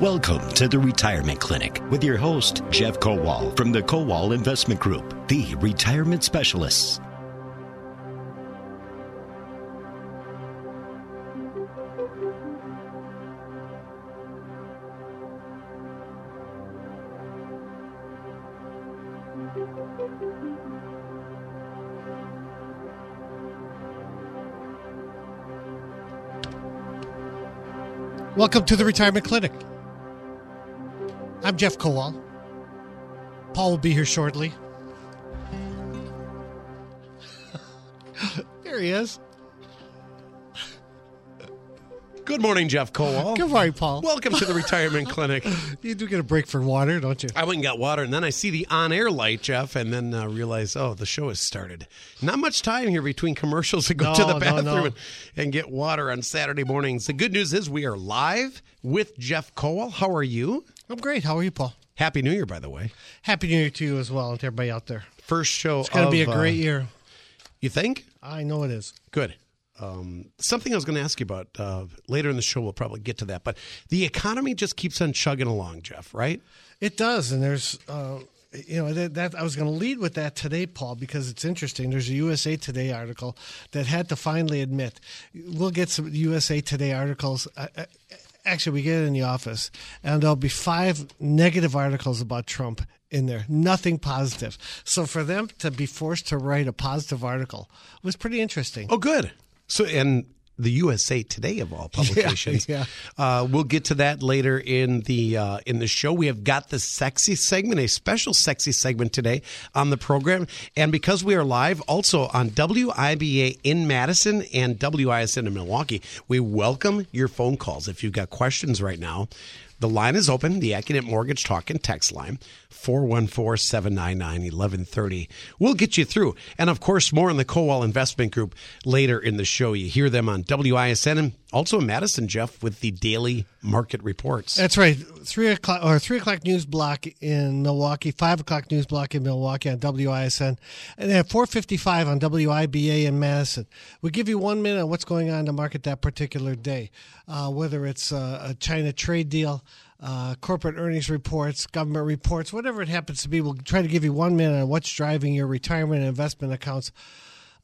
Welcome to the Retirement Clinic with your host, Jeff Kowal from the Kowal Investment Group, the retirement specialists. Welcome to the Retirement Clinic. I'm Jeff Kowal. Paul will be here shortly. there he is. Good morning, Jeff Kowal. Good morning, Paul. Welcome to the Retirement Clinic. You do get a break for water, don't you? I went and got water, and then I see the on-air light, Jeff, and then uh, realize, oh, the show has started. Not much time here between commercials to go No, to the no, bathroom no. And, and get water on Saturday mornings. The good news is we are live with Jeff Kowal. How are you? I'm great. How are you, Paul? Happy New Year, by the way. Happy New Year to you as well, and to everybody out there. First show. It's going to be a great uh, year. You think? I know it is. Good. Um, something I was going to ask you about uh, later in the show. We'll probably get to that, but the economy just keeps on chugging along, Jeff. Right? It does, and there's, uh, you know, that, that I was going to lead with that today, Paul, because it's interesting. There's a USA Today article that had to finally admit. We'll get some USA Today articles. Uh, uh, actually, we get it in the office, and there'll be five negative articles about Trump in there. Nothing positive. So for them to be forced to write a positive article was pretty interesting. Oh, good. So, and the USA Today of all publications. yeah. Uh, we'll get to that later in the uh, in the show. We have got the sexy segment, a special sexy segment today on the program, and because we are live, also on WIBA in Madison and WISN in Milwaukee, we welcome your phone calls. If you've got questions right now. The line is open, the Accunet Mortgage Talk and Text line, 414-799-1130. We'll get you through. And of course, more on the Kowal Investment Group later in the show. You hear them on WISN and also in Madison, Jeff, with the daily market reports. That's right. Three o'clock or three o'clock news block in Milwaukee, five o'clock news block in Milwaukee on WISN, and at four fifty five on WIBA in Madison. We give you one minute on what's going on in the market that particular day, uh, whether it's a China trade deal. Uh, corporate earnings reports, government reports, whatever it happens to be, we'll try to give you one minute on what's driving your retirement and investment accounts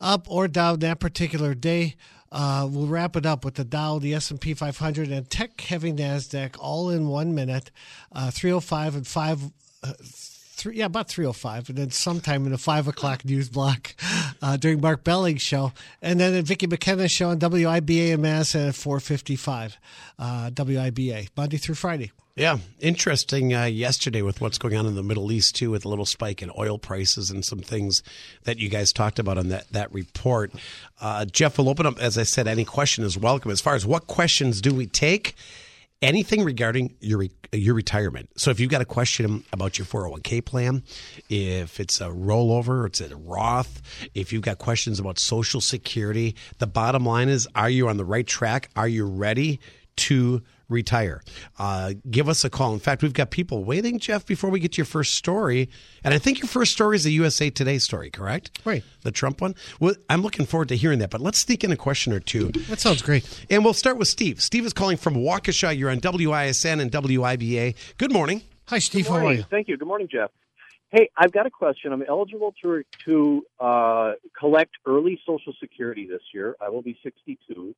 up or down that particular day. Uh, we'll wrap it up with the Dow, the S&P 500, and tech-heavy Nasdaq all in one minute, uh, 305 and five. Uh, Three, yeah, about 305, and then sometime in the 5 o'clock news block uh, during Mark Belling's show. And then at Vicki McKenna's show on WIBA in Mass at 455, uh, WIBA, Monday through Friday. Yeah, interesting uh, yesterday with what's going on in the Middle East too, with a little spike in oil prices and some things that you guys talked about on that that report. Uh, Jeff will open up, as I said. Any question is welcome. As far as what questions do we take? Anything regarding your your retirement. So if you've got a question about your 401k plan, if it's a rollover, it's a Roth, if you've got questions about Social Security, the bottom line is: Are you on the right track? Are you ready to retire. Uh, give us a call. In fact, we've got people waiting, Jeff, before we get to your first story. And I think your first story is the USA Today story, correct? Right. The Trump one. Well, I'm looking forward to hearing that. But let's sneak in a question or two. That sounds great. And we'll start with Steve. Steve is calling from Waukesha. You're on WISN and WIBA. Good morning. Hi, Steve. Good How are you? Thank you. Good morning, Jeff. Hey, I've got a question. I'm eligible to to uh, collect early Social Security this year. I will be 62,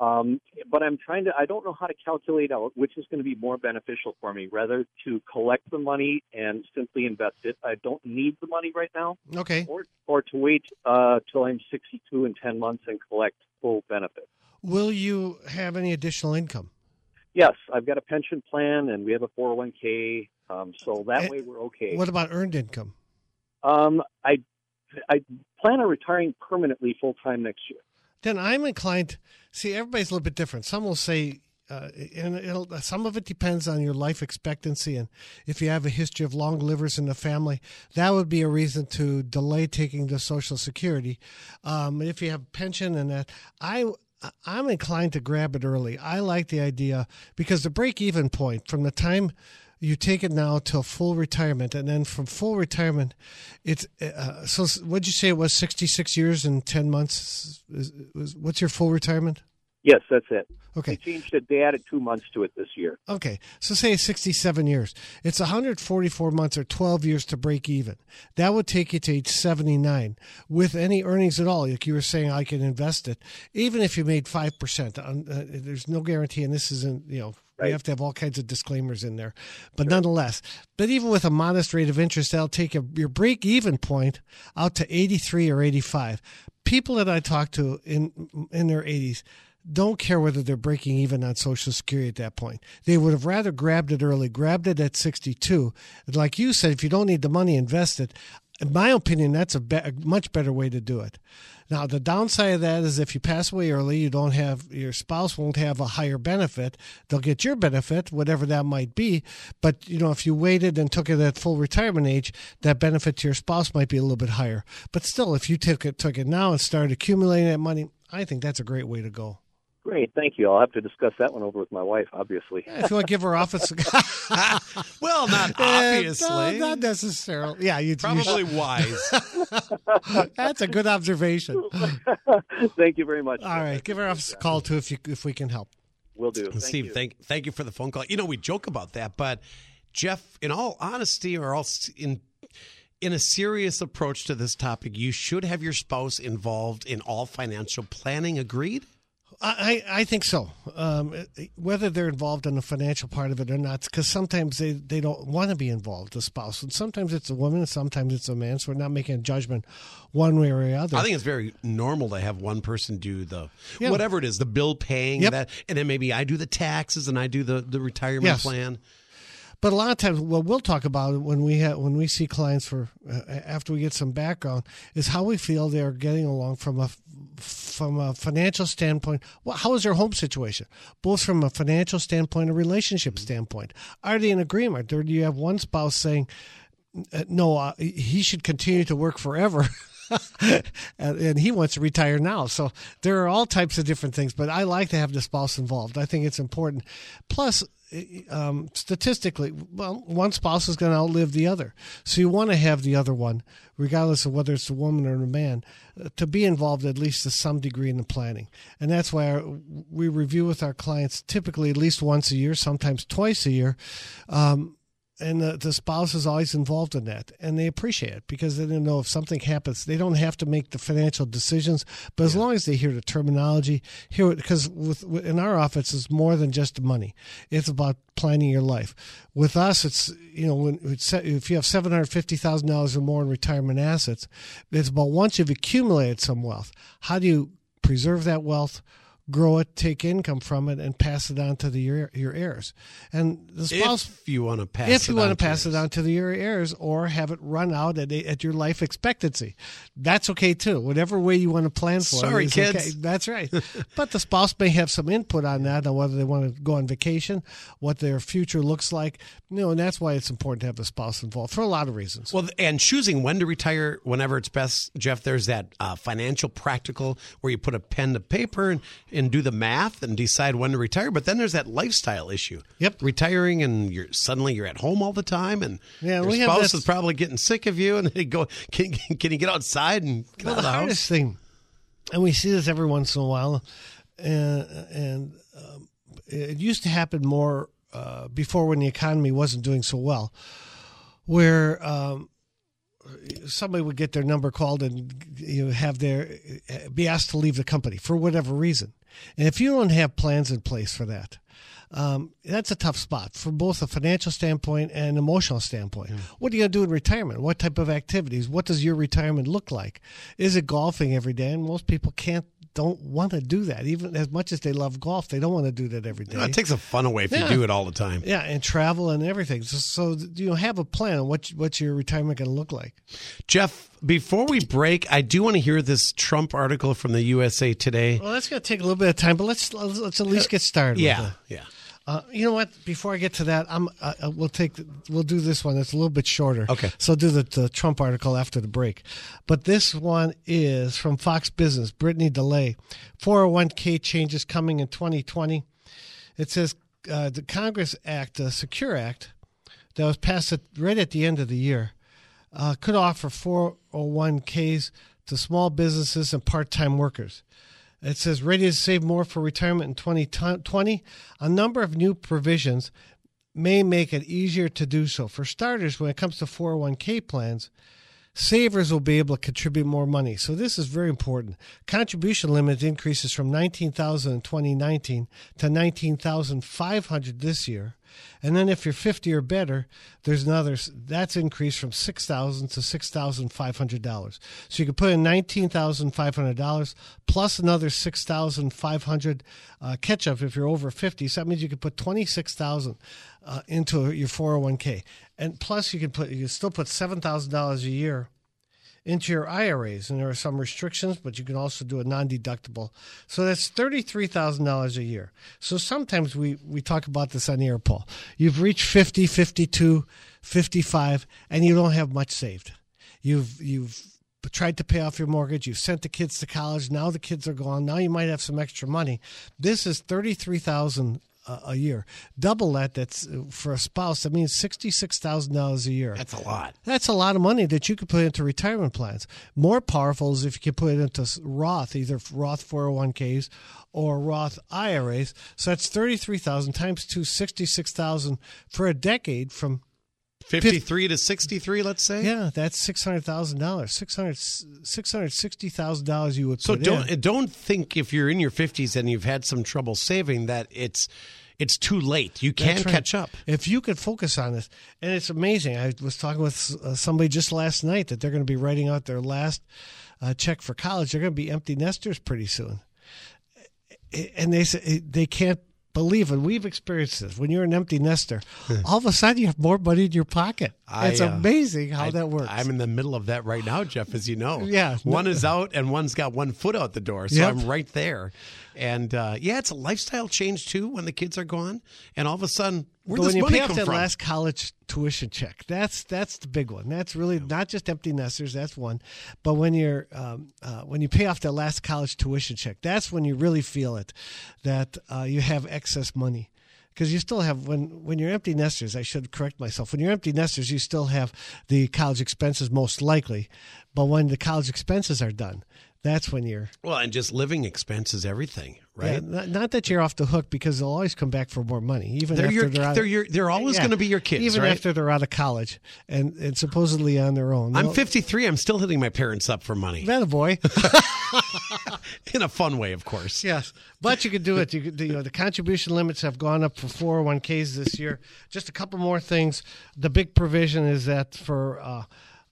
um, but I'm trying to. I don't know how to calculate out which is going to be more beneficial for me. Rather to collect the money and simply invest it. I don't need the money right now, Okay. or or to wait uh, till I'm 62 in 10 months and collect full benefit. Will you have any additional income? Yes, I've got a pension plan and we have a 401k, um, so that Eh, way we're okay. What about earned income? Um, I I plan on retiring permanently full time next year. Then I'm inclined. See, everybody's a little bit different. Some will say, uh, and some of it depends on your life expectancy, and if you have a history of long livers in the family, that would be a reason to delay taking the Social Security. Um, if you have a pension and that, I. I'm inclined to grab it early. I like the idea because the break even point from the time you take it now till full retirement, and then from full retirement, it's uh, so. What'd you say it was? Sixty six years and ten months. Is, was, what's your full retirement? Yes, that's it. Okay. They changed it. They added two months to it this year. Okay, so say 67 years. It's 144 months or 12 years to break even. That would take you to age 79 with any earnings at all. Like you were saying, I can invest it, even if you made 5%. Uh, there's no guarantee, and this isn't, you know, right. you have to have all kinds of disclaimers in there. But sure. nonetheless, but even with a modest rate of interest, that'll take a, your break even point out to 83 or 85. People that I talk to in in their 80s, don't care whether they're breaking even on Social Security at that point. They would have rather grabbed it early, grabbed it at 62. Like you said, if you don't need the money, invest it. In my opinion, that's a, be- a much better way to do it. Now, the downside of that is if you pass away early, you don't have your spouse won't have a higher benefit. They'll get your benefit, whatever that might be. But you know, if you waited and took it at full retirement age, that benefit to your spouse might be a little bit higher. But still, if you took it took it now and started accumulating that money, I think that's a great way to go. Great, thank you. I'll have to discuss that one over with my wife, obviously. Yeah, if you want to give her office, well, not eh, obviously, no, not necessarily. Yeah, you probably you wise. That's a good observation. thank you very much. All right, give her office a call too if you if we can help. We'll do. Thank Steve, you. thank thank you for the phone call. You know, we joke about that, but Jeff, in all honesty, or all in in a serious approach to this topic, you should have your spouse involved in all financial planning. Agreed. I, I think so. Um, whether they're involved in the financial part of it or not, because sometimes they, they don't want to be involved, the spouse. And sometimes it's a woman, and sometimes it's a man. So we're not making a judgment one way or the other. I think it's very normal to have one person do the yeah. whatever it is, the bill paying, yep. that, and then maybe I do the taxes and I do the, the retirement yes. plan. But a lot of times, what we'll talk about when we have, when we see clients for uh, after we get some background is how we feel they are getting along from a from a financial standpoint. How is their home situation, both from a financial standpoint and relationship mm-hmm. standpoint? Are they in agreement, or do you have one spouse saying, uh, "No, uh, he should continue to work forever"? and, he wants to retire now. So there are all types of different things, but I like to have the spouse involved. I think it's important. Plus, um, statistically, well, one spouse is going to outlive the other. So you want to have the other one, regardless of whether it's a woman or a man, uh, to be involved at least to some degree in the planning. And that's why our, we review with our clients typically at least once a year, sometimes twice a year. Um, and the, the, spouse is always involved in that and they appreciate it because they don't know if something happens. They don't have to make the financial decisions but as yeah. long as they hear the terminology hear it because with, in our office it's more than just money. It's about planning your life. With us it's you know when it's, if you have $750000 or more in retirement assets it's about once you've accumulated some wealth how do you preserve that wealth grow it, take income from it, and pass it on to the your, your heirs. And the spouse, if you want to pass, if you want to pass it on to the your heirs, or have it run out at, at your life expectancy, that's okay too. Whatever way you want to plan for Sorry, it. Kids. Okay. That's right. but the spouse may have some input on that, on whether they want to go on vacation, what their future looks like. You know, and that's why it's important to have the spouse involved for a lot of reasons. Well, and choosing when to retire whenever it's best, Jeff. There's that uh, financial practical where you put a pen to paper and and do the math and decide when to retire. But then there's that lifestyle issue. Yep, retiring and you're suddenly you're at home all the time, and yeah, your spouse is probably getting sick of you, and they go, can, can you get outside and get well, out of the, the hardest thing, and we see this every once in a while, and and um, it used to happen more uh, before when the economy wasn't doing so well, where. Um, somebody would get their number called and you know, have their be asked to leave the company for whatever reason. And if you don't have plans in place for that, um, that's a tough spot from both a financial standpoint and emotional standpoint. Mm. What are you going to do in retirement? What type of activities? What does your retirement look like? Is it golfing every day? And most people can't don't want to do that. Even as much as they love golf, they don't want to do that every day. You know, it takes the fun away if yeah. you do it all the time. Yeah, and travel and everything. So, so you know, have a plan. What what's your retirement going to look like? Jeff, before we break, I do want to hear this Trump article from the USA Today. Well, that's going to take a little bit of time, but let's let's, let's at least get started. Yeah, yeah. Uh, you know what? Before I get to that, I'm uh, uh we'll take we'll do this one. It's a little bit shorter. Okay. So I'll do the, the, Trump article after the break, but this one is from Fox Business. Brittany De Lea, 401k changes coming in 2020. It says uh, the Congress Act, the Secure Act, that was passed at, right at the end of the year, uh, could offer 401ks to small businesses and part-time workers. It says ready to save more for retirement in 2020. A number of new provisions may make it easier to do so. For starters, when it comes to 401k plans, savers will be able to contribute more money. So this is very important. Contribution limit increases from 19,000 in 2019 to 19,500 this year. And then if you're 50 or better, there's another that's increased from 6,000 to $6,500. So you can put in $19,500 plus another 6,500 uh, catch up if you're over 50. So that means you could put 26,000 uh, into your 401k. And plus you can put you can still put $7,000 a year into your IRAs, and there are some restrictions, but you can also do a non-deductible. So that's thirty-three thousand dollars a year. So sometimes we we talk about this on air, Paul. You've reached 50, 52, 55, and you don't have much saved. You've you've tried to pay off your mortgage. You've sent the kids to college. Now the kids are gone. Now you might have some extra money. This is thirty-three thousand a year. Double that. That's uh, for a spouse. That means sixty six thousand dollars a year. That's a lot. That's a lot of money that you could put into retirement plans. More powerful is if you can put it into Roth, either Roth four hundred one ks or Roth IRAs. So that's thirty three thousand times two, sixty six thousand for a decade from 53 to 63 let's say yeah that's $600000 $660000 you would so don't in. don't think if you're in your 50s and you've had some trouble saving that it's it's too late. You can right. catch up if you could focus on this. And it's amazing. I was talking with uh, somebody just last night that they're going to be writing out their last uh, check for college. They're going to be empty nesters pretty soon, and they say they can't believe it. We've experienced this. When you're an empty nester, all of a sudden you have more money in your pocket. I, it's uh, amazing how I, that works. I'm in the middle of that right now, Jeff, as you know. Yeah. One is out and one's got one foot out the door. So yep. I'm right there. And uh, yeah, it's a lifestyle change too when the kids are gone. And all of a sudden, where does when money you pay off that from? last college tuition check, that's that's the big one. That's really not just empty nesters. That's one, but when you're um, uh, when you pay off that last college tuition check, that's when you really feel it, that uh, you have excess money because you still have when when you're empty nesters. I should correct myself. When you're empty nesters, you still have the college expenses most likely, but when the college expenses are done, that's when you're well, and just living expenses, everything, right? Yeah, not, not, that you're off the hook because they'll always come back for more money, even they're after your, they're out, they're your, they're always yeah, going to be your kids, even right? after they're out of college and and supposedly on their own. I'm 53. I'm still hitting my parents up for money. That boy, in a fun way, of course. Yes, but you could do it. You, could, you know, the contribution limits have gone up for 401ks this year. Just a couple more things. The big provision is that for uh,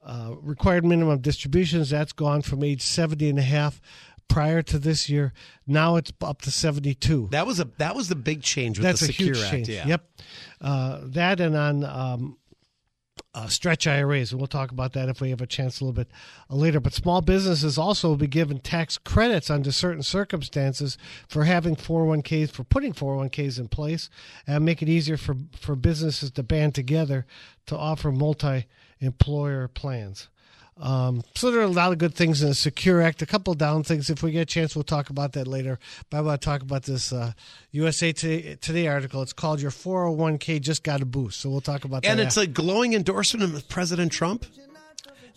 uh, required minimum distributions, that's gone from age 70 and a half prior to this year. Now it's up to 72. That was a that was the big change with That's the Secure a huge Act. Change. Yeah. Yep. Uh, that and on um, uh, stretch IRAs. and We'll talk about that if we have a chance a little bit later. But small businesses also will be given tax credits under certain circumstances for having 401ks, for putting 401ks in place, and make it easier for, for businesses to band together to offer multi employer plans. Um, so there are a lot of good things in the Secure Act. A couple down things. If we get a chance, we'll talk about that later. But I want to talk about this uh, USA Today, Today, article. It's called "Your 401k Just Got a Boost." So we'll talk about that. And it's a glowing endorsement of President Trump.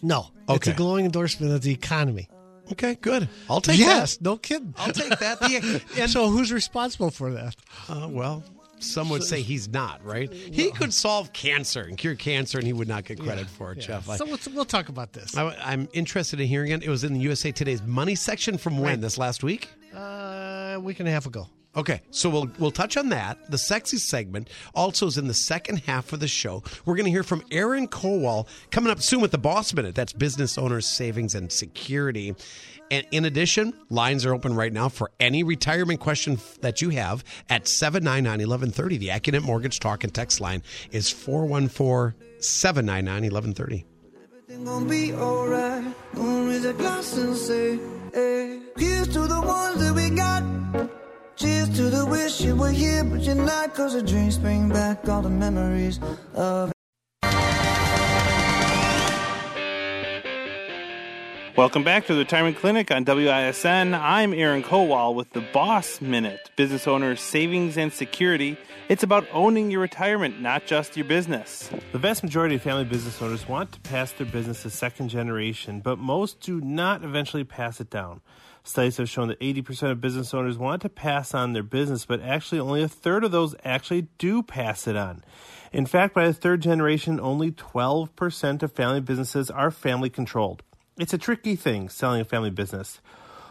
No, okay. it's a glowing endorsement of the economy. Okay, good. I'll take yes, that. no kidding. I'll take that. The, and so, who's responsible for that? Uh, well, some would say he's not, right? He could solve cancer and cure cancer, and he would not get credit for it. Jeff. So we'll, we'll, talk about this. I, am interested in hearing it. It was in the USA Today's money section from when? This last week? Uh, a week and a half ago. Okay, so we'll we'll touch on that. The sexy segment also is in the second half of the show. We're going to hear from Aaron Kowal coming up soon with the Boss Minute. That's business owners, savings, and security. And in addition, lines are open right now for any retirement question that you have at 799 1130. The Accunet Mortgage Talk and Text line is 414 799 1130. Gonna be alright. raise a glass and say, hey. Here's to the ones that we got. Cheers to the wish you were here, but you're not. Cause the dreams bring back all the memories of. Welcome back to the Retirement Clinic on WISN. I'm Aaron Kowal with the Boss Minute, business Owners savings and security. It's about owning your retirement, not just your business. The vast majority of family business owners want to pass their business to second generation, but most do not eventually pass it down. Studies have shown that 80% of business owners want to pass on their business, but actually only a third of those actually do pass it on. In fact, by the third generation, only 12% of family businesses are family controlled. It's a tricky thing, selling a family business.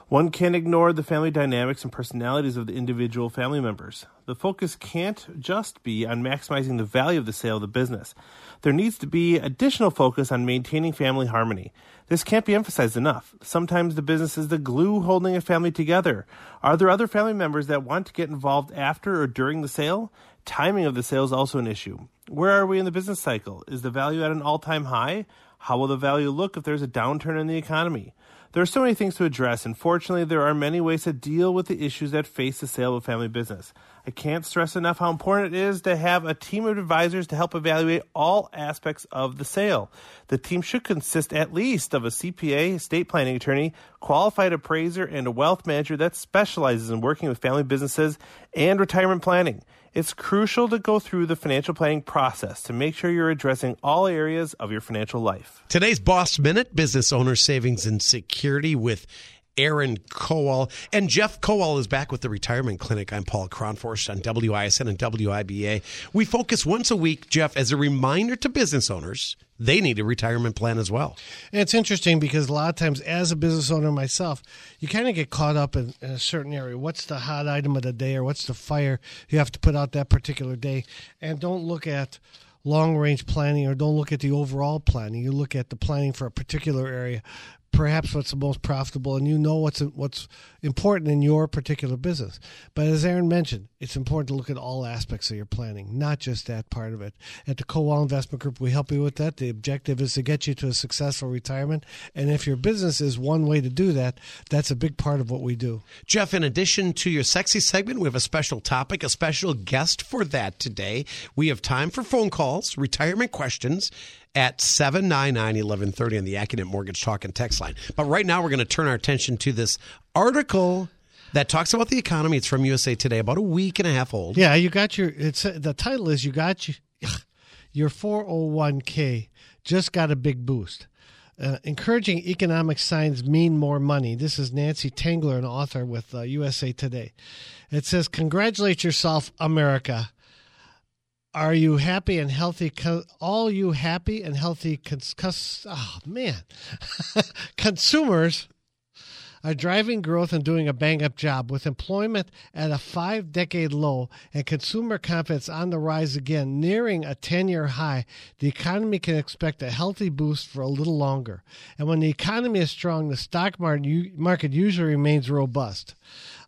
One can't ignore the family dynamics and personalities of the individual family members. The focus can't just be on maximizing the value of the sale of the business. There needs to be additional focus on maintaining family harmony. This can't be emphasized enough. Sometimes the business is the glue holding a family together. Are there other family members that want to get involved after or during the sale? Timing of the sale is also an issue. Where are we in the business cycle? Is the value at an all time high? How will the value look if there's a downturn in the economy? There are so many things to address, and fortunately, there are many ways to deal with the issues that face the sale of a family business. I can't stress enough how important it is to have a team of advisors to help evaluate all aspects of the sale. The team should consist at least of a CPA, estate planning attorney, qualified appraiser, and a wealth manager that specializes in working with family businesses and retirement planning. It's crucial to go through the financial planning process to make sure you're addressing all areas of your financial life. Today's Boss Minute Business Owner Savings and Security with Aaron Kowal. And Jeff Kowal is back with the Retirement Clinic. I'm Paul Kronforst on WISN and WIBA. We focus once a week, Jeff, as a reminder to business owners they need a retirement plan as well. And it's interesting because a lot of times, as a business owner myself, you kind of get caught up in, in, a certain area. What's the hot item of the day, or what's the fire you have to put out that particular day, and don't look at long range planning or don't look at the overall planning. You look at the planning for a particular area perhaps what's the most profitable and you know what's what's important in your particular business. But as aaron mentioned it's important to look at all aspects of your planning not just that part of it. At the Kowal investment group we help you with that. The objective is to get you to a successful retirement and if your business is one way to do that that's a big part of what we do. Jeff in addition to your sexy segment we have a special topic a special guest for that today. We have time for phone calls retirement questions at 799-1130 on the Accunet Mortgage Talk and Text line. But right now we're going to turn our attention to this article that talks about the economy. It's from USA Today, about a week and a half old. Yeah, you got your it's the title is you got your, your 401k just got a big boost. Uh, encouraging economic signs mean more money. This is Nancy Tengler, an author with uh, USA Today. It says, Congratulate yourself, America. Are you happy and healthy? All you happy and healthy, cons- cons- oh man, consumers are driving growth and doing a bang up job with employment at a five decade low and consumer confidence on the rise again, nearing a 10 year high. The economy can expect a healthy boost for a little longer. And when the economy is strong, the stock market usually remains robust.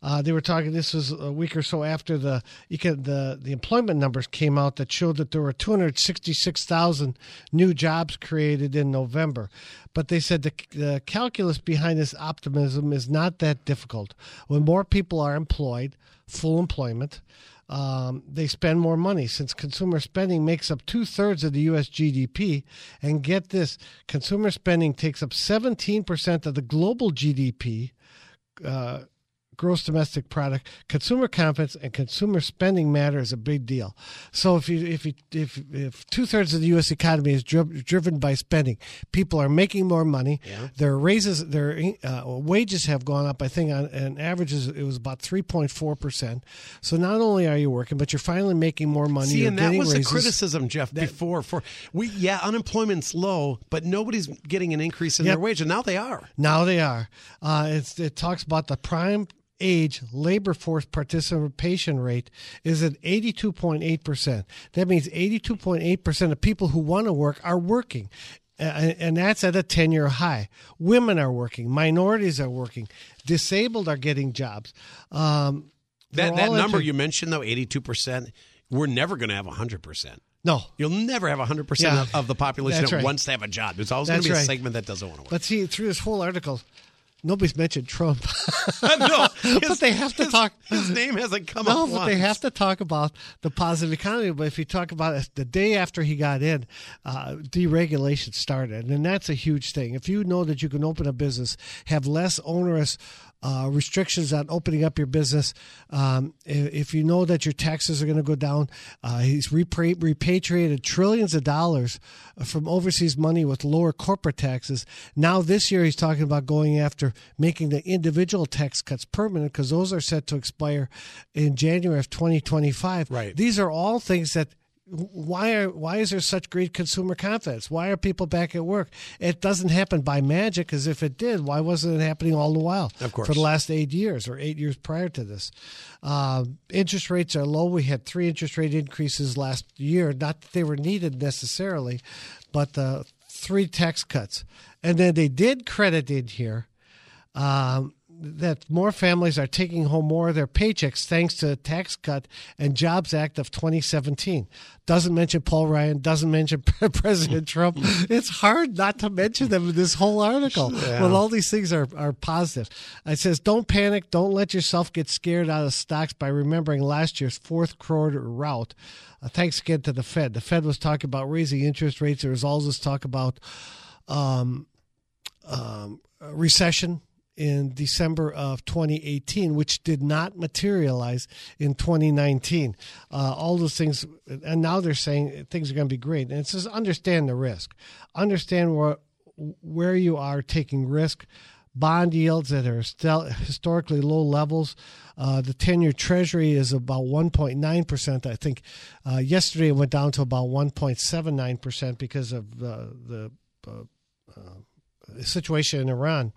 Uh, they were talking. This was a week or so after the the the employment numbers came out that showed that there were 266,000 new jobs created in November. But they said the, the calculus behind this optimism is not that difficult. When more people are employed, full employment. Um, they spend more money since consumer spending makes up two thirds of the U.S. GDP. And get this consumer spending takes up 17% of the global GDP. Uh, gross domestic product, consumer confidence, and consumer spending matter is a big deal. So if you if you, if if two thirds of the U.S. economy is dri- driven by spending, people are making more money. Yeah. Their raises, their uh, wages have gone up. I think on, on average it was about three point four percent. So not only are you working, but you're finally making more money. See, and that was raises. the criticism, Jeff, that, before for we yeah unemployment's low, but nobody's getting an increase in yep. their wage, and now they are. Now they are. Uh, it talks about the prime age labor force participation rate is at 82.8%. That means 82.8% of people who want to work are working. And that's at a 10 year high. Women are working, minorities are working, disabled are getting jobs. Um, that that number inter- you mentioned, though, 82%, we're never going to have 100%. No. You'll never have 100% yeah, of the population that right. wants to have a job. There's always going to be a right. segment that doesn't want to work. Let's see, through this whole article, Nobody's mentioned Trump. no, but they have to his, talk. His name hasn't come no, up. but they have to talk about the positive economy. But if you talk about it, the day after he got in, uh, deregulation started, and that's a huge thing. If you know that you can open a business, have less onerous uh, restrictions on opening up your business. Um, if, if, you know that your taxes are going to go down, uh, he's repatriated trillions of dollars from overseas money with lower corporate taxes. Now, this year, he's talking about going after making the individual tax cuts permanent because those are set to expire in January of 2025. Right. These are all things that why are why is there such great consumer confidence? Why are people back at work? It doesn't happen by magic, because if it did, why wasn't it happening all the while? Of course. for the last eight years or eight years prior to this, uh, interest rates are low. We had three interest rate increases last year. Not that they were needed necessarily, but uh, three tax cuts, and then they did credit in here. Um, that more families are taking home more of their paychecks thanks to the Tax Cut and Jobs Act of 2017. Doesn't mention Paul Ryan, doesn't mention President Trump. It's hard not to mention them in this whole article yeah. when all these things are, are positive. It says, don't panic. Don't let yourself get scared out of stocks by remembering last year's fourth quarter rout. Uh, thanks again to the Fed. The Fed was talking about raising interest rates. There was all this talk about um, um, recession in December of 2018, which did not materialize in 2019. Uh, all those things, and now they're saying things are going to be great. And it says understand the risk, understand where where you are taking risk. Bond yields that are still historically low levels. Uh, the 10 year treasury is about 1.9%. I think uh, yesterday it went down to about 1.79% because of the uh, uh, situation in Iran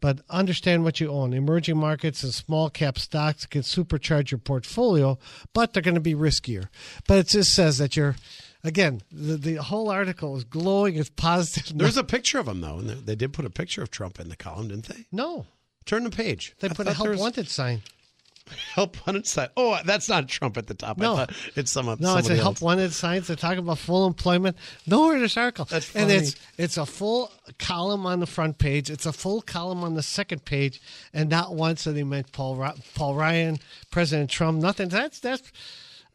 but understand what you own. Emerging markets and small cap stocks can supercharge your portfolio, but they're going to be riskier. But it just says that you're, again, the, the whole article is glowing, it's positive. There's a picture of him, though, and they did put a picture of Trump in the column, didn't they? No. Turn the page. They put a help wanted sign. Help wanted sign. Oh, that's not Trump at the top. No, it's some. No, it's a else. help wanted sign. They're talking about full employment. Nowhere in this article. That's funny. And it's it's a full column on the front page. It's a full column on the second page, and not once did he mention Paul Paul Ryan, President Trump. Nothing. That's that's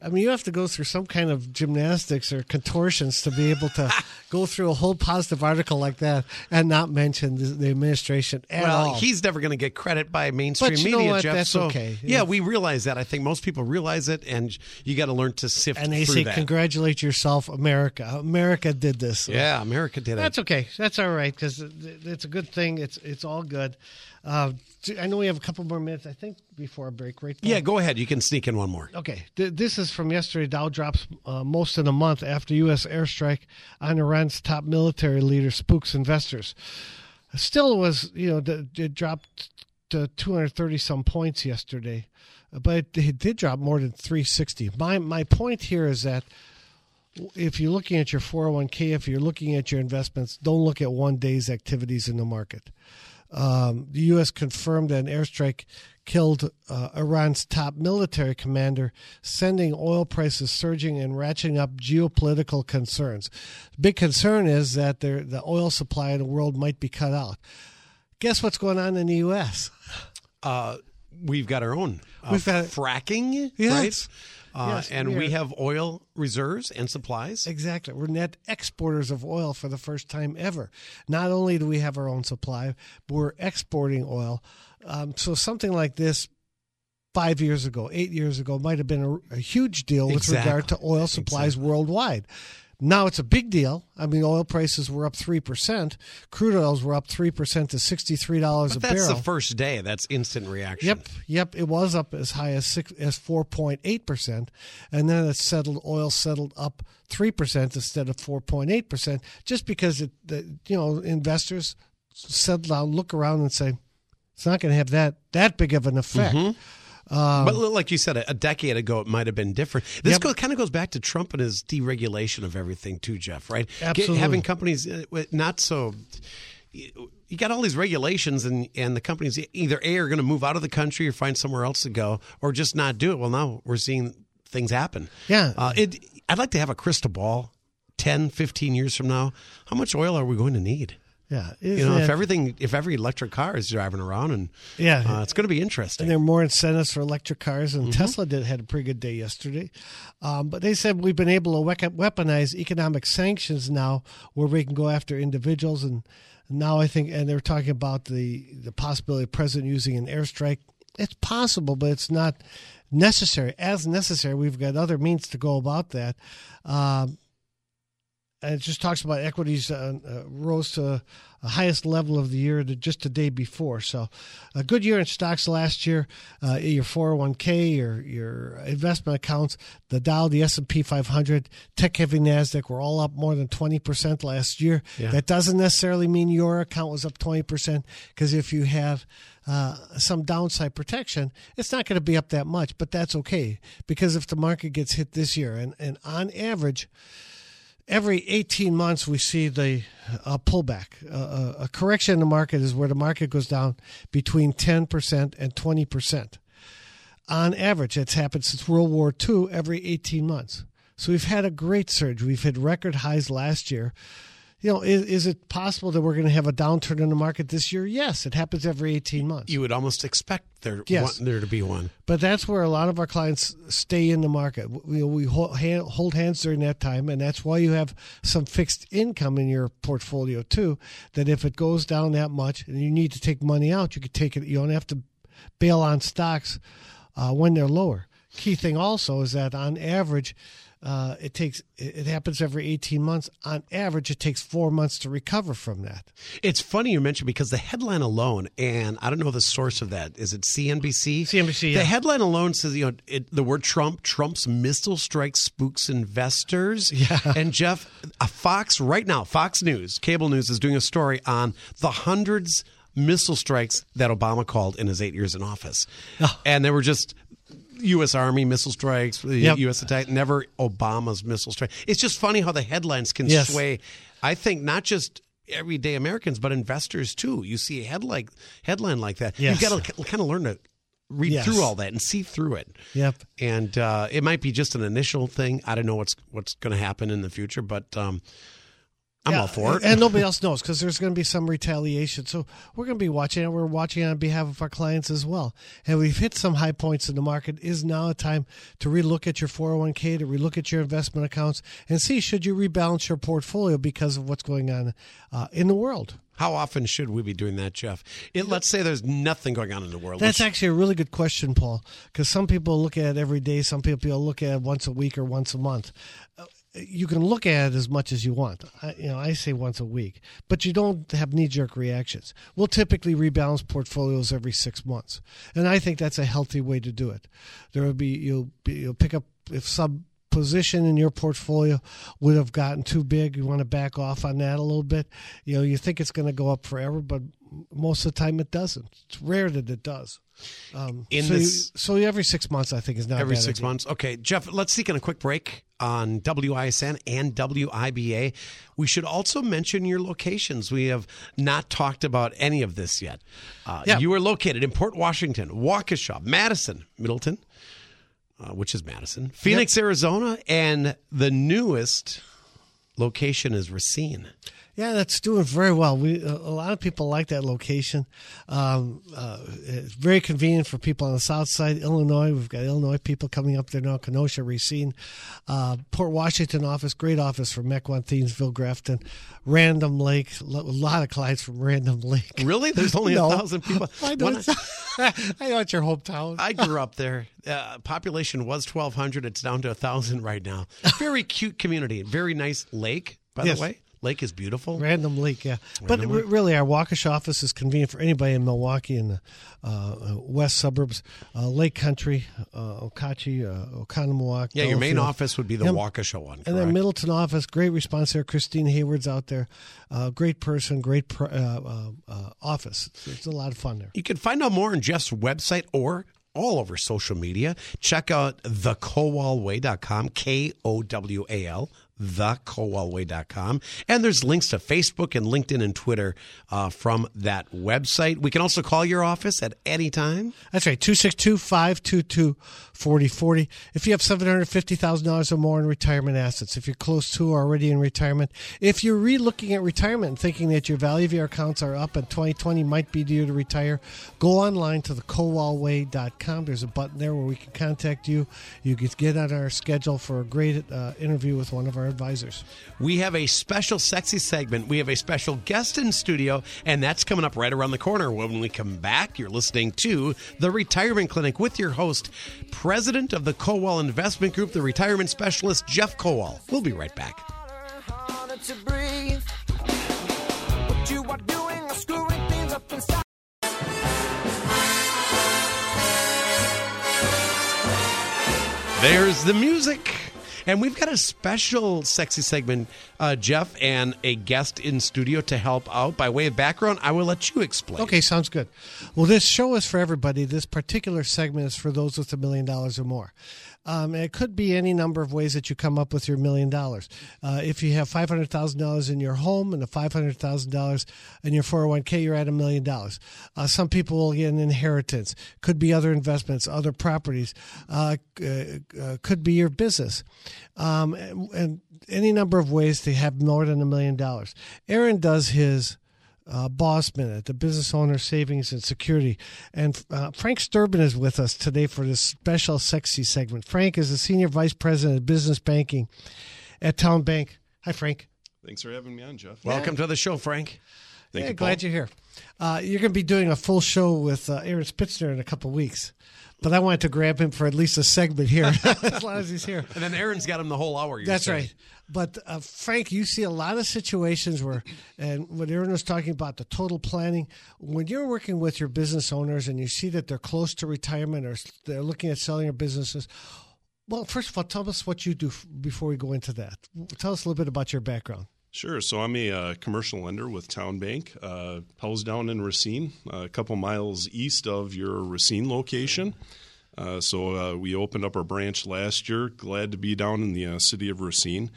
I mean, you have to go through some kind of gymnastics or contortions to be able to go through a whole positive article like that and not mention the, the administration at well, all. he's never going to get credit by mainstream but media, Jeff. That's so, okay. Yeah, we realize that. I think most people realize it, and you got to learn to sift. And they say, that. "Congratulate yourself, America! America did this." Yeah, America did That's it. That's okay. That's all right because it's a good thing. It's it's all good. Uh, I know we have a couple more minutes, I think, before a break, right? Yeah, go ahead. You can sneak in one more. Okay. This is from yesterday. Dow drops uh, most in a month after U.S. airstrike on Iran's top military leader spooks investors. Still, was you know it dropped to 230 some points yesterday, but it did drop more than 360. My my point here is that if you're looking at your 401k, if you're looking at your investments, don't look at one day's activities in the market. Um, the U.S. confirmed an airstrike killed uh, Iran's top military commander, sending oil prices surging and ratcheting up geopolitical concerns. The big concern is that the oil supply in the world might be cut out. Guess what's going on in the U.S.? Uh, we've got our own. Uh, we've got fracking, yes. right? Uh, yes, and we, we, have oil reserves and supplies. Exactly. We're net exporters of oil for the first time ever. Not only do we have our own supply, but we're exporting oil. Um, so something like this five years ago, eight years ago, might have been a, a huge deal with exactly. regard to oil supplies exactly. worldwide. Now it's a big deal. I mean, oil prices were up three percent. Crude oils were up three percent to sixty three dollars a that's barrel. That's the first day. That's instant reaction. Yep, yep. It was up as high as six as four point eight percent, and then it settled. Oil settled up three percent instead of four point eight percent, just because it, the, you know investors settle down, look around, and say it's not going to have that that big of an effect. Mm-hmm. Um, but like you said, a decade ago it might have been different. This yep. go, kind of goes back to Trump and his deregulation of everything, too, Jeff. Right? Absolutely. Get, having companies uh, not so. You got all these regulations, and, and the companies either a are going to move out of the country or find somewhere else to go, or just not do it. Well, now we're seeing things happen. Yeah. Uh, it. I'd like to have a crystal ball. 10, 15 years from now, how much oil are we going to need? Yeah, you isn't know, if everything, if every electric car is driving around, and Yeah. uh, it's going to be interesting. And there are more incentives for electric cars, Mm-hmm. and Tesla did had a pretty good day yesterday. Um, but they said we've been able to weaponize economic sanctions now, where we can go after individuals. And now I think, and they're talking about the the possibility of president using an airstrike. It's possible, but it's not necessary. As necessary, we've got other means to go about that. Um, it just talks about equities uh, uh, rose to the highest level of the year to just the day before. So, a good year in stocks last year. Uh, your 401k, your your investment accounts, the Dow, the S and P 500, tech heavy Nasdaq were all up more than 20 percent last year. Yeah. That doesn't necessarily mean your account was up 20 percent because if you have uh, some downside protection, it's not going to be up that much, but that's okay because if the market gets hit this year, and, and on average, every 18 months we see the pullback. A correction in the market is where the market goes down between 10% and 20%. On average, it's happened since World War II every 18 months. So we've had a great surge. We've hit record highs last year. You know, is, is it possible that we're going to have a downturn in the market this year? Yes, it happens every 18 months. you would almost expect there Yes. there to be one. But that's where a lot of our clients stay in the market. We, we hold, hand, hold hands during that time, and that's why you have some fixed income in your portfolio too. That if it goes down that much and you need to take money out, you could take it. You don't have to bail on stocks uh, when they're lower. Key thing also is that on average, uh, it takes it happens every 18 months. On average, it takes four months to recover from that. It's funny you mentioned because the headline alone, and I don't know the source of that. Is it CNBC? CNBC, yeah. The headline alone says you know it, the word Trump. Trump's missile strike spooks investors. Yeah. And Jeff, a Fox right now, Fox News, cable news is doing a story on the hundreds missile strikes that Obama called in his eight years in office, Oh. and they were just. U.S. Army missile strikes, the Yep. U.S. attack, never Obama's missile strike. It's just funny how the headlines can Yes. sway. I think not just everyday Americans, but investors too. You see a headline headline like that, Yes. you've got to kind of learn to read Yes. through all that and see through it. Yep. And uh, it might be just an initial thing. I don't know what's what's going to happen in the future, but um, I'm Yeah, all for it. And nobody else knows because there's going to be some retaliation. So we're going to be watching, and we're watching on behalf of our clients as well. And we've hit some high points in the market. Is now a time to relook at your 401k, to relook at your investment accounts, and see should you rebalance your portfolio because of what's going on uh, in the world. How often should we be doing that, Jeff? It, let's say there's nothing going on in the world. That's Let's- actually a really good question, Paul, because some people look at it every day. Some people look at it once a week or once a month. You can look at it as much as you want. I, you know, I say once a week, but you don't have knee-jerk reactions. We'll typically rebalance portfolios every six months, and I think that's a healthy way to do it. There will be you'll be, you'll pick up if some position in your portfolio would have gotten too big. You want to back off on that a little bit. You know, you think it's going to go up forever, but most of the time it doesn't. It's rare that it does. Um, In so, this- you, so every six months, I think is not a every six idea. months. Okay, Jeff, let's take in a quick break on WISN and WIBA. We should also mention your locations. We have not talked about any of this yet. Uh, Yeah. You are located in Port Washington, Waukesha, Madison, Middleton, uh, which is Madison, Phoenix, Arizona, and the newest location is Racine. Yeah, that's doing very well. We a lot of people like that location. Um, uh, it's very convenient for people on the south side, Illinois. We've got Illinois people coming up there now. Kenosha, Racine, uh, Port Washington office, great office for Mequon, Thiensville, Grafton, Random Lake. A lot of clients from Random Lake. Really? There's only No. a thousand people. I know, it's, I know it's your hometown. I grew up there. Uh, population was 1,200. It's down to a 1,000 right now. Very cute community. Very nice lake, by Yes. the way. Lake is beautiful. Random Lake, yeah. But re- really, our Waukesha office is convenient for anybody in Milwaukee and the uh, uh, west suburbs, uh, Lake Country, uh, Okauchee, uh, Oconomowoc. Yeah, your main office would be the Yep. Waukesha one. And then? Middleton office, great response there. Christine Hayward's out there, uh, great person, great pr- uh, uh, uh, office. It's, it's a lot of fun there. You can find out more on Jeff's website or all over social media. Check out thekowalway.com, K O W A L, thekowalway.com. And there's links to Facebook and LinkedIn and Twitter uh, from that website. We can also call your office at any time. That's right, 262 522 4040. If you have $750,000 or more in retirement assets, if you're close to or already in retirement, if you're re looking at retirement and thinking that your value of your accounts are up and 2020 might be due to retire, go online to thekowalway.com. There's a button there where we can contact you. You can get on our schedule for a great uh, interview with one of our advisors. We have a special sexy segment. We have a special guest in studio, and that's coming up right around the corner. When we come back, you're listening to The Retirement Clinic with your host, President of the Kowal Investment Group, the retirement specialist, Jeff Kowal. We'll be right back. There's the music. And we've got a special sexy segment, uh, Jeff, and a guest in studio to help out. By way of background, I will let you explain. Okay, sounds good. Well, this show is for everybody. This particular segment is for those with a million dollars or more. Um, it could be any number of ways that you come up with your million dollars. Uh, if you have five hundred thousand dollars in your home and five hundred thousand dollars in your four hundred one k, you're at a million dollars. Uh, some people will get an inheritance. Could be other investments, other properties. Uh, uh could be your business, um, and, and any number of ways to have more than a million dollars. Aaron does his uh, Boss Minute, the Business Owner Savings and Security. And uh, Frank Sturban is with us today for this special sexy segment. Frank is the Senior Vice President of Business Banking at Town Bank. Hi, Frank. Thanks for having me on, Jeff. Welcome yeah. to the show, Frank. Thank yeah, you, glad you're here. Uh, you're going to be doing a full show with uh, Aaron Spitzner in a couple weeks but I wanted to grab him for at least a segment here, as long as he's here. And then Aaron's got him the whole hour. That's saying. right. But uh, Frank, you see a lot of situations where, and when Aaron was talking about the total planning, when you're working with your business owners and you see that they're close to retirement or they're looking at selling their businesses, well, first of all, tell us what you do before we go into that. Tell us a little bit about your background. Sure. So I'm a uh, commercial lender with Town Bank, uh, housed down in Racine, a couple miles east of your Racine location. Uh, so uh, we opened up our branch last year. Glad to be down in the uh, city of Racine.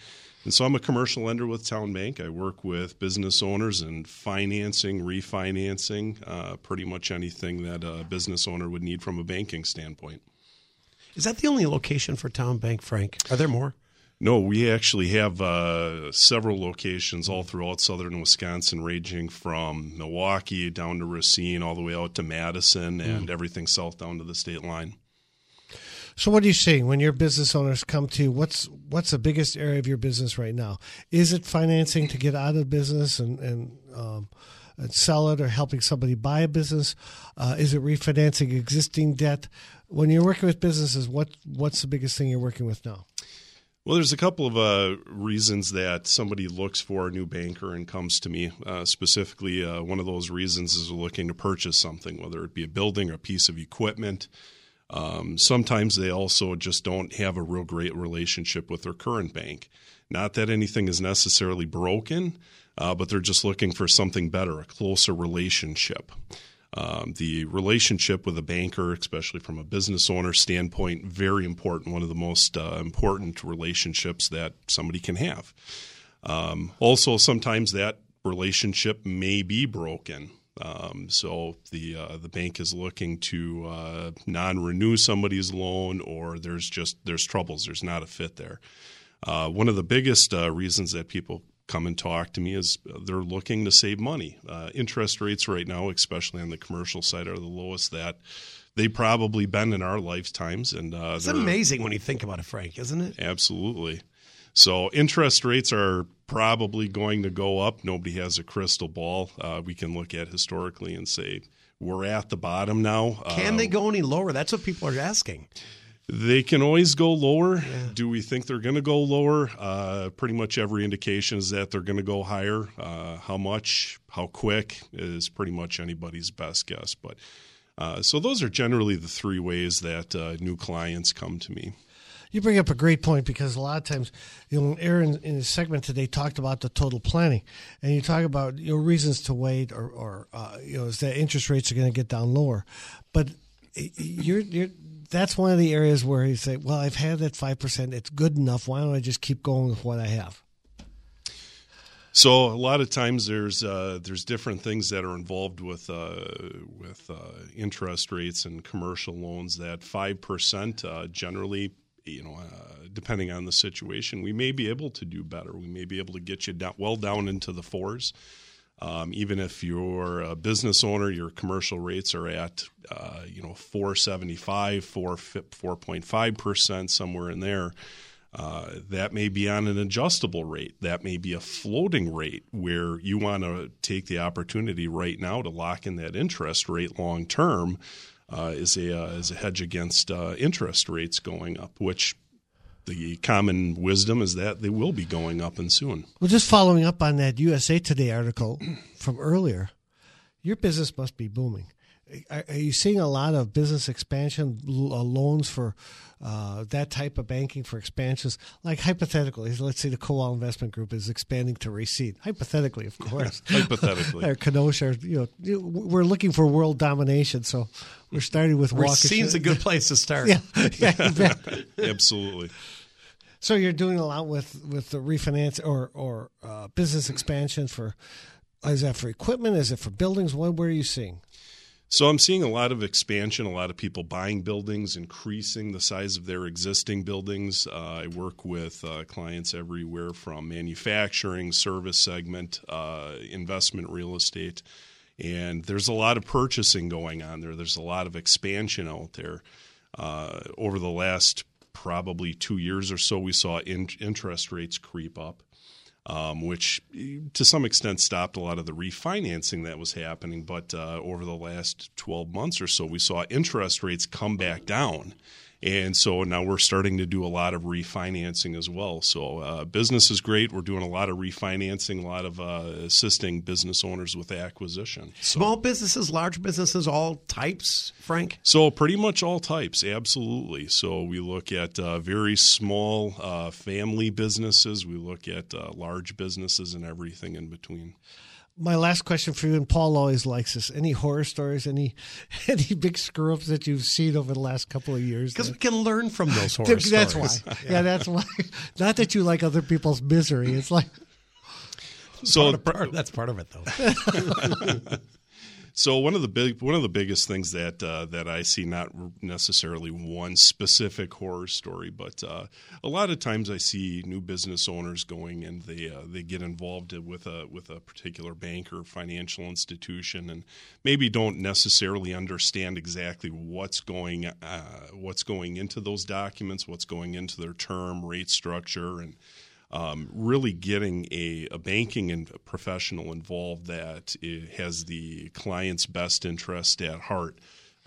And so I'm a commercial lender with Town Bank. I work with business owners and financing, refinancing, uh, pretty much anything that a business owner would need from a banking standpoint. Is that the only location for Town Bank, Frank? Are there more? No, we actually have uh, several locations all throughout southern Wisconsin, ranging from Milwaukee down to Racine, all the way out to Madison, and mm. everything south down to the state line. So, what are you seeing when your business owners come to you? What's what's the biggest area of your business right now? Is it financing to get out of business and and, um, and sell it, or helping somebody buy a business? Uh, is it refinancing existing debt? When you're working with businesses, what what's the biggest thing you're working with now? Well, there's a couple of uh, reasons that somebody looks for a new banker and comes to me. Uh, specifically, uh, one of those reasons is looking to purchase something, whether it be a building or a piece of equipment. Um, sometimes they also just don't have a real great relationship with their current bank. Not that anything is necessarily broken, uh, but they're just looking for something better, a closer relationship. Um, the relationship with a banker, especially from a business owner standpoint, very important. One of the most uh, important relationships that somebody can have. Um, also, sometimes that relationship may be broken. Um, so the uh, the bank is looking to uh, non-renew somebody's loan, or there's just there's troubles. There's not a fit there. Uh, one of the biggest uh, reasons that people come and talk to me as they're looking to save money. Uh, interest rates right now, especially on the commercial side, are the lowest that they've probably been in our lifetimes. And uh, it's amazing when you think about it, Frank, isn't it? Absolutely. So interest rates are probably going to go up. Nobody has a crystal ball. Uh, we can look at historically and say we're at the bottom now. Can they uh, go any lower? That's what people are asking. They can always go lower. Yeah. Do we think they're going to go lower? Uh, pretty much every indication is that they're going to go higher. Uh, how much, how quick is pretty much anybody's best guess. But uh, so those are generally the three ways that uh, new clients come to me. You bring up a great point because a lot of times, you know, Aaron in his segment today talked about the total planning, and you talk about you know reasons to wait or, or uh, you know is that interest rates are going to get down lower, but you're you're that's one of the areas where you say, well, I've had that five percent. It's good enough. Why don't I just keep going with what I have? So a lot of times there's uh, there's different things that are involved with uh, with uh, interest rates and commercial loans. That five percent uh, generally, you know, uh, depending on the situation, we may be able to do better. We may be able to get you down, well down into the fours. Um, even if you're a business owner, your commercial rates are at uh, you know 475, 4 4.5 percent somewhere in there. Uh, that may be on an adjustable rate. That may be a floating rate where you want to take the opportunity right now to lock in that interest rate long term uh, as a uh, as a hedge against uh, interest rates going up, which the common wisdom is that they will be going up and soon. Well, just following up on that USA Today article from earlier, your business must be booming. Are, you seeing a lot of business expansion uh, loans for uh, that type of banking for expansions? Like hypothetically, let's say the Kowal Investment Group is expanding to Racine. Hypothetically, of course. hypothetically, or Kenosha. You know, we're looking for world domination, so we're starting with Racine's a good place to start. yeah, yeah absolutely. So you're doing a lot with with the refinance or or uh, business expansion for. Is that for equipment? Is it for buildings? What where are you seeing? So I'm seeing a lot of expansion, a lot of people buying buildings, increasing the size of their existing buildings. Uh, I work with uh, clients everywhere from manufacturing, service segment, uh, investment real estate, and there's a lot of purchasing going on there. There's a lot of expansion out there. Uh, over the last probably two years or so, we saw in- interest rates creep up um, which to some extent stopped a lot of the refinancing that was happening. But uh, over the last 12 months or so, we saw interest rates come back down. And so now we're starting to do a lot of refinancing as well. So uh, business is great. We're doing a lot of refinancing, a lot of uh, assisting business owners with acquisition. Small businesses, large businesses, all types, Frank? So pretty much all types, absolutely. So we look at uh, very small uh, family businesses. We look at uh, large businesses and everything in between my last question for you, and Paul always likes this: any horror stories, any any big screw ups that you've seen over the last couple of years? Because we can learn from those horror that's stories. That's why. yeah. yeah, that's why. Not that you like other people's misery. It's like. So part of, that's part of it, though. So one of the big one of the biggest things that uh, that I see not necessarily one specific horror story, but uh, a lot of times I see new business owners going and they uh, they get involved with a with a particular bank or financial institution and maybe don't necessarily understand exactly what's going uh, what's going into those documents, what's going into their term rate structure and um, really getting a, a banking and professional involved that has the client's best interest at heart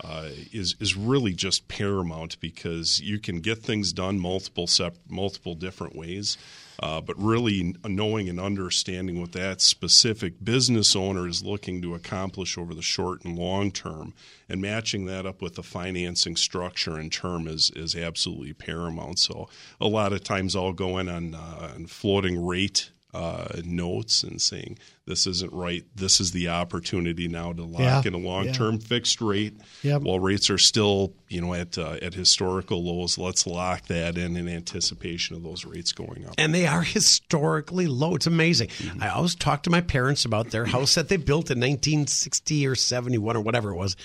uh, is is really just paramount because you can get things done multiple sep- multiple different ways. Uh, but really knowing and understanding what that specific business owner is looking to accomplish over the short and long term, and matching that up with the financing structure and term is is absolutely paramount. So a lot of times I'll go in on, uh, on floating rate uh, notes and saying this isn't right. This is the opportunity now to lock yeah. in a long-term yeah. fixed rate. Yep. While rates are still, you know, at uh, at historical lows, let's lock that in in anticipation of those rates going up. And they are historically low. It's amazing. Mm-hmm. I always talk to my parents about their house that they built in 1960 or 71 or whatever it was.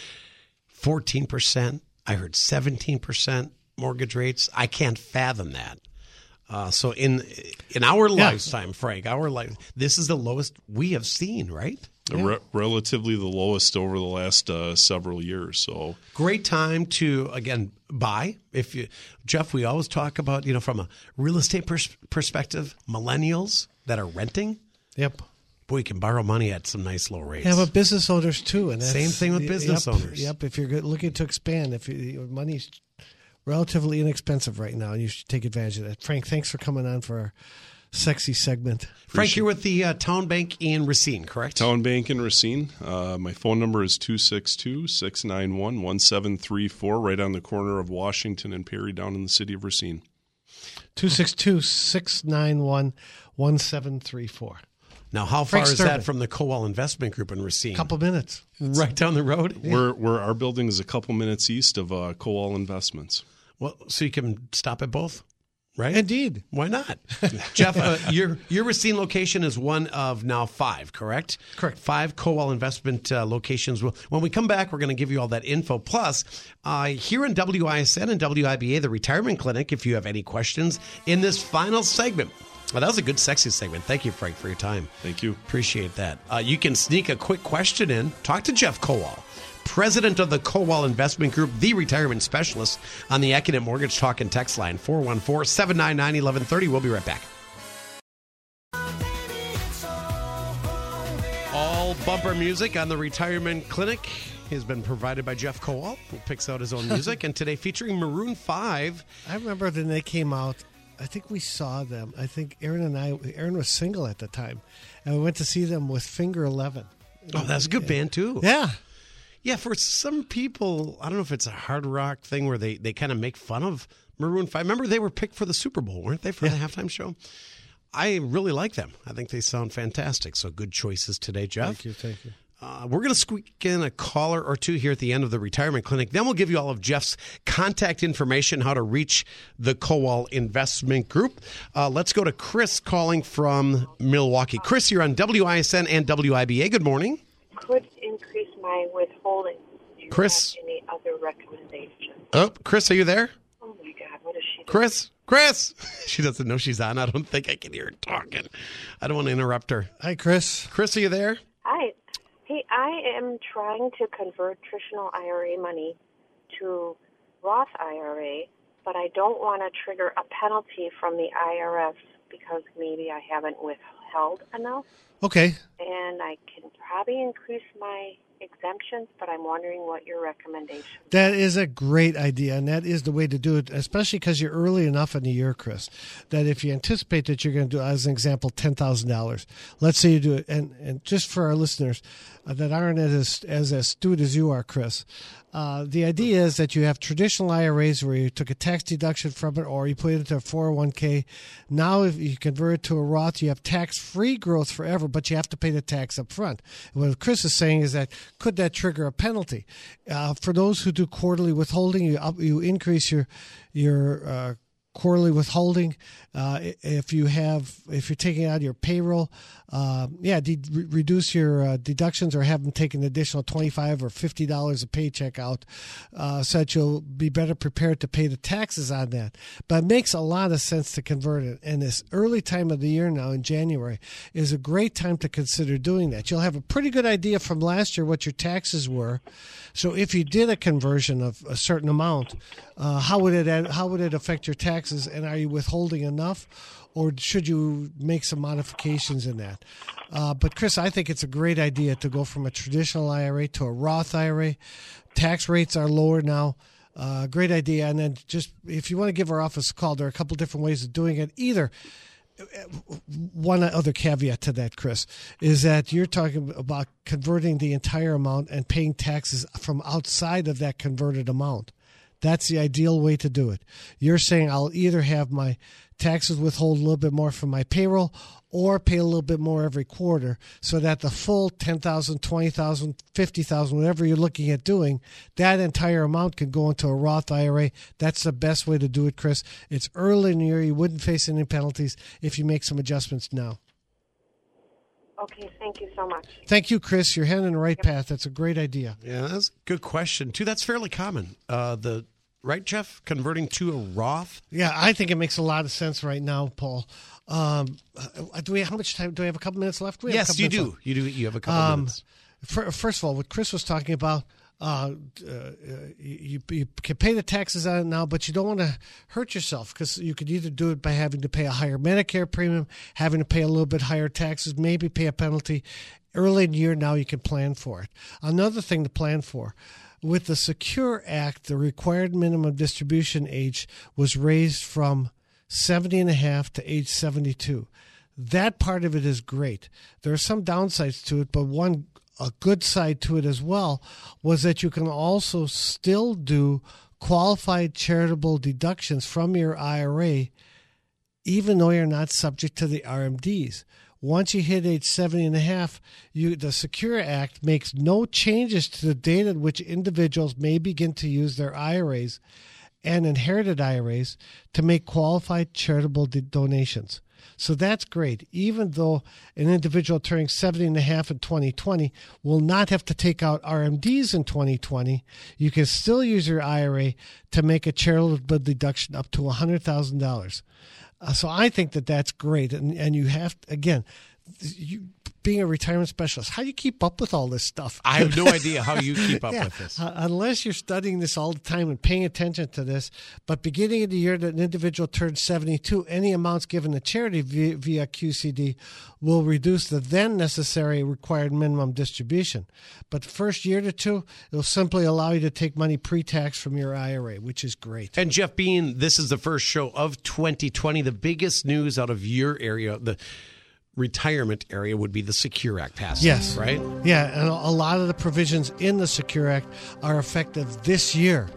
14 percent. I heard 17 percent mortgage rates. I can't fathom that. Uh, so in in our yeah. lifetime, Frank, our life, this is the lowest we have seen, right? Yeah. Re- relatively the lowest over the last uh, several years. So great time to again buy. If you, Jeff, we always talk about you know from a real estate pers- perspective, millennials that are renting. Yep. Boy, you can borrow money at some nice low rates. Yeah, but business owners too, and same thing with business yep, owners. Yep. If you're looking to expand, if you, money's relatively inexpensive right now, and you should take advantage of that. Frank, thanks for coming on for our sexy segment. Frank, you're with the uh, Town Bank in Racine, correct? Town Bank in Racine. Uh, my phone number is 262 691 1734, right on the corner of Washington and Perry down in the city of Racine. 262 691 1734. Now, how far Frank is Sturman. that from the Kowal Investment Group in Racine? A couple minutes. right down the road. Where where our building is a couple minutes east of uh, Kowal Investments. Well, so you can stop at both, right? Indeed. Why not, Jeff? Uh, your your Racine location is one of now five, correct? Correct. Five Kowal investment uh, locations. Well, when we come back, we're going to give you all that info. Plus, uh, here in WISN and WIBA, the retirement clinic. If you have any questions in this final segment, well, that was a good, sexy segment. Thank you, Frank, for your time. Thank you. Appreciate that. Uh, you can sneak a quick question in. Talk to Jeff Kowal, president of the Kowal Investment Group, the retirement specialist, on the Econet Mortgage Talk and Text line 414 799 1130. We'll be right back. All bumper music on the Retirement Clinic has been provided by Jeff Kowal, who picks out his own music. and today featuring Maroon 5. I remember when they came out. I think we saw them. I think Aaron and I. Aaron was single at the time, and we went to see them with Finger Eleven. Oh, that's a good band, too. Yeah, Yeah, for some people, I don't know if it's a hard rock thing where they, they kind of make fun of Maroon 5. Remember, they were picked for the Super Bowl, weren't they, for the halftime show? I really like them. I think they sound fantastic. So good choices today, Jeff. thank you, thank you. Uh, we're going to squeak in a caller or two here at the end of the retirement clinic. Then we'll give you all of Jeff's contact information, how to reach the Kowal Investment Group. Uh, let's go to Chris calling from Milwaukee. Chris, you're on WISN and WIBA. Good morning. could increase my withholding. Do you Chris? have any other recommendations? Oh, Chris, are you there? Oh my God, what is she doing? Chris, Chris. She doesn't know she's on. I don't think I can hear her talking. I don't want to interrupt her. Hi, Chris. Chris, are you there? Hi. Hey, I am trying to convert traditional IRA money to Roth IRA, but I don't want to trigger a penalty from the IRS because maybe I haven't withheld enough. Okay, And I can probably increase my exemptions, but I'm wondering what your recommendation. that is a great idea, and that is the way to do it, especially because you're early enough in the year, Chris. That if you anticipate that you're going to do, as an example, ten thousand dollars. Let's say you do it, and and just for our listeners uh, that aren't as as astute as you are, Chris. Uh, the idea is that you have traditional IRAs where you took a tax deduction from it or you put it into a 401k. Now, if you convert it to a Roth, you have tax free growth forever, but you have to pay the tax up front. What Chris is saying is that could that trigger a penalty? Uh, for those who do quarterly withholding, you, up, you increase your, your, uh, quarterly withholding. Uh, if you have, if you're taking out your payroll, uh, yeah, de- reduce your uh, deductions or have them take an additional twenty-five or fifty dollars a paycheck out, uh, so that you'll be better prepared to pay the taxes on that. But it makes a lot of sense to convert it. And this early time of the year now in January is a great time to consider doing that. You'll have a pretty good idea from last year what your taxes were. So if you did a conversion of a certain amount, uh, how would it how would it affect your taxes? And are you withholding enough, or should you make some modifications in that? Uh, but Chris, I think it's a great idea to go from a traditional IRA to a Roth IRA. Tax rates are lower now. Uh, great idea. And then just if you want to give our office a call, there are a couple different ways of doing it. Either one other caveat to that, Chris, is that you're talking about converting the entire amount and paying taxes from outside of that converted amount. That's the ideal way to do it. You're saying I'll either have my taxes withhold a little bit more from my payroll or pay a little bit more every quarter so that the full 10,000, 20,000, 50,000, whatever you're looking at doing, that entire amount can go into a Roth IRA. That's the best way to do it, Chris. It's early in the year. You wouldn't face any penalties if you make some adjustments now. Okay, thank you so much. Thank you, Chris. You're heading in the right path. That's a great idea. Yeah, that's a good question too. That's fairly common. Uh, the right, Jeff, converting to a Roth. Yeah, I think it makes a lot of sense right now, Paul. Um, uh, do we? How much time? Do we have a couple minutes left? We have a Yes, couple you minutes do. left. You do. You have a couple Um, minutes. fir- first of all, what Chris was talking about, uh, uh, you, you can pay the taxes on it now, but you don't want to hurt yourself because you could either do it by having to pay a higher Medicare premium, having to pay a little bit higher taxes, maybe pay a penalty. Early in the year now, you can plan for it. Another thing to plan for. With the Secure Act, the required minimum distribution age was raised from 70 and a half to age 72. That part of it is great. There are some downsides to it, but one a good side to it as well was that you can also still do qualified charitable deductions from your IRA even though you're not subject to the RMDs. once you hit age 70 and a half, you, the Secure Act makes no changes to the date at which individuals may begin to use their IRAs and inherited IRAs to make qualified charitable donations. So that's great. Even though an individual turning 70 and a half in 2020 will not have to take out RMDs in 2020, you can still use your IRA to make a charitable deduction up to $100,000. Uh, so I think that that's great. And, and you have, again, you, being a retirement specialist, how do you keep up with all this stuff? I have no idea how you keep up yeah, with this. Uh, unless you're studying this all the time and paying attention to this. But beginning of the year that an individual turns 72, any amounts given to charity via, via QCD will reduce the then necessary required minimum distribution. But the first year to two, it'll simply allow you to take money pre tax from your IRA, which is great. And Jeff Bean, this is the first show of 2020. The biggest news out of your area, the retirement area would be the Secure Act passing. Yes. Right? Yeah. And a lot of the provisions in the Secure Act are effective this year.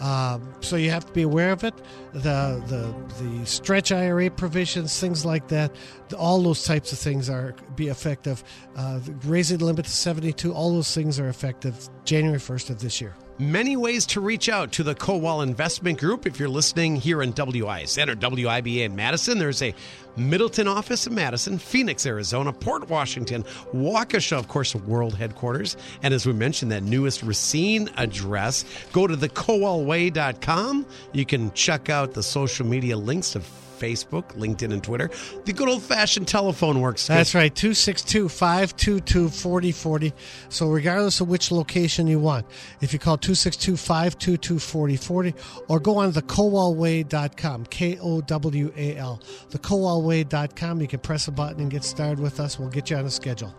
Um, so you have to be aware of it. The, the the stretch IRA provisions, things like that, all those types of things are be effective. Uh, raising the limit to seventy two, all those things are effective January first of this year. Many ways to reach out to the Kowal Investment Group. If you're listening here in WISN or WIBA in Madison, there's a Middleton office in Madison, Phoenix, Arizona, Port Washington, Waukesha, of course, world headquarters. And as we mentioned, that newest Racine address. Go to thekowalway.com. You can check out the social media links to Facebook, LinkedIn, and Twitter. The good old fashioned telephone works. That's right, 262 522 4040. So, regardless of which location you want, if you call 262 522 4040 or go on thekowalway.com, K O W A L, thekowalway.com, you can press a button and get started with us. We'll get you on a schedule.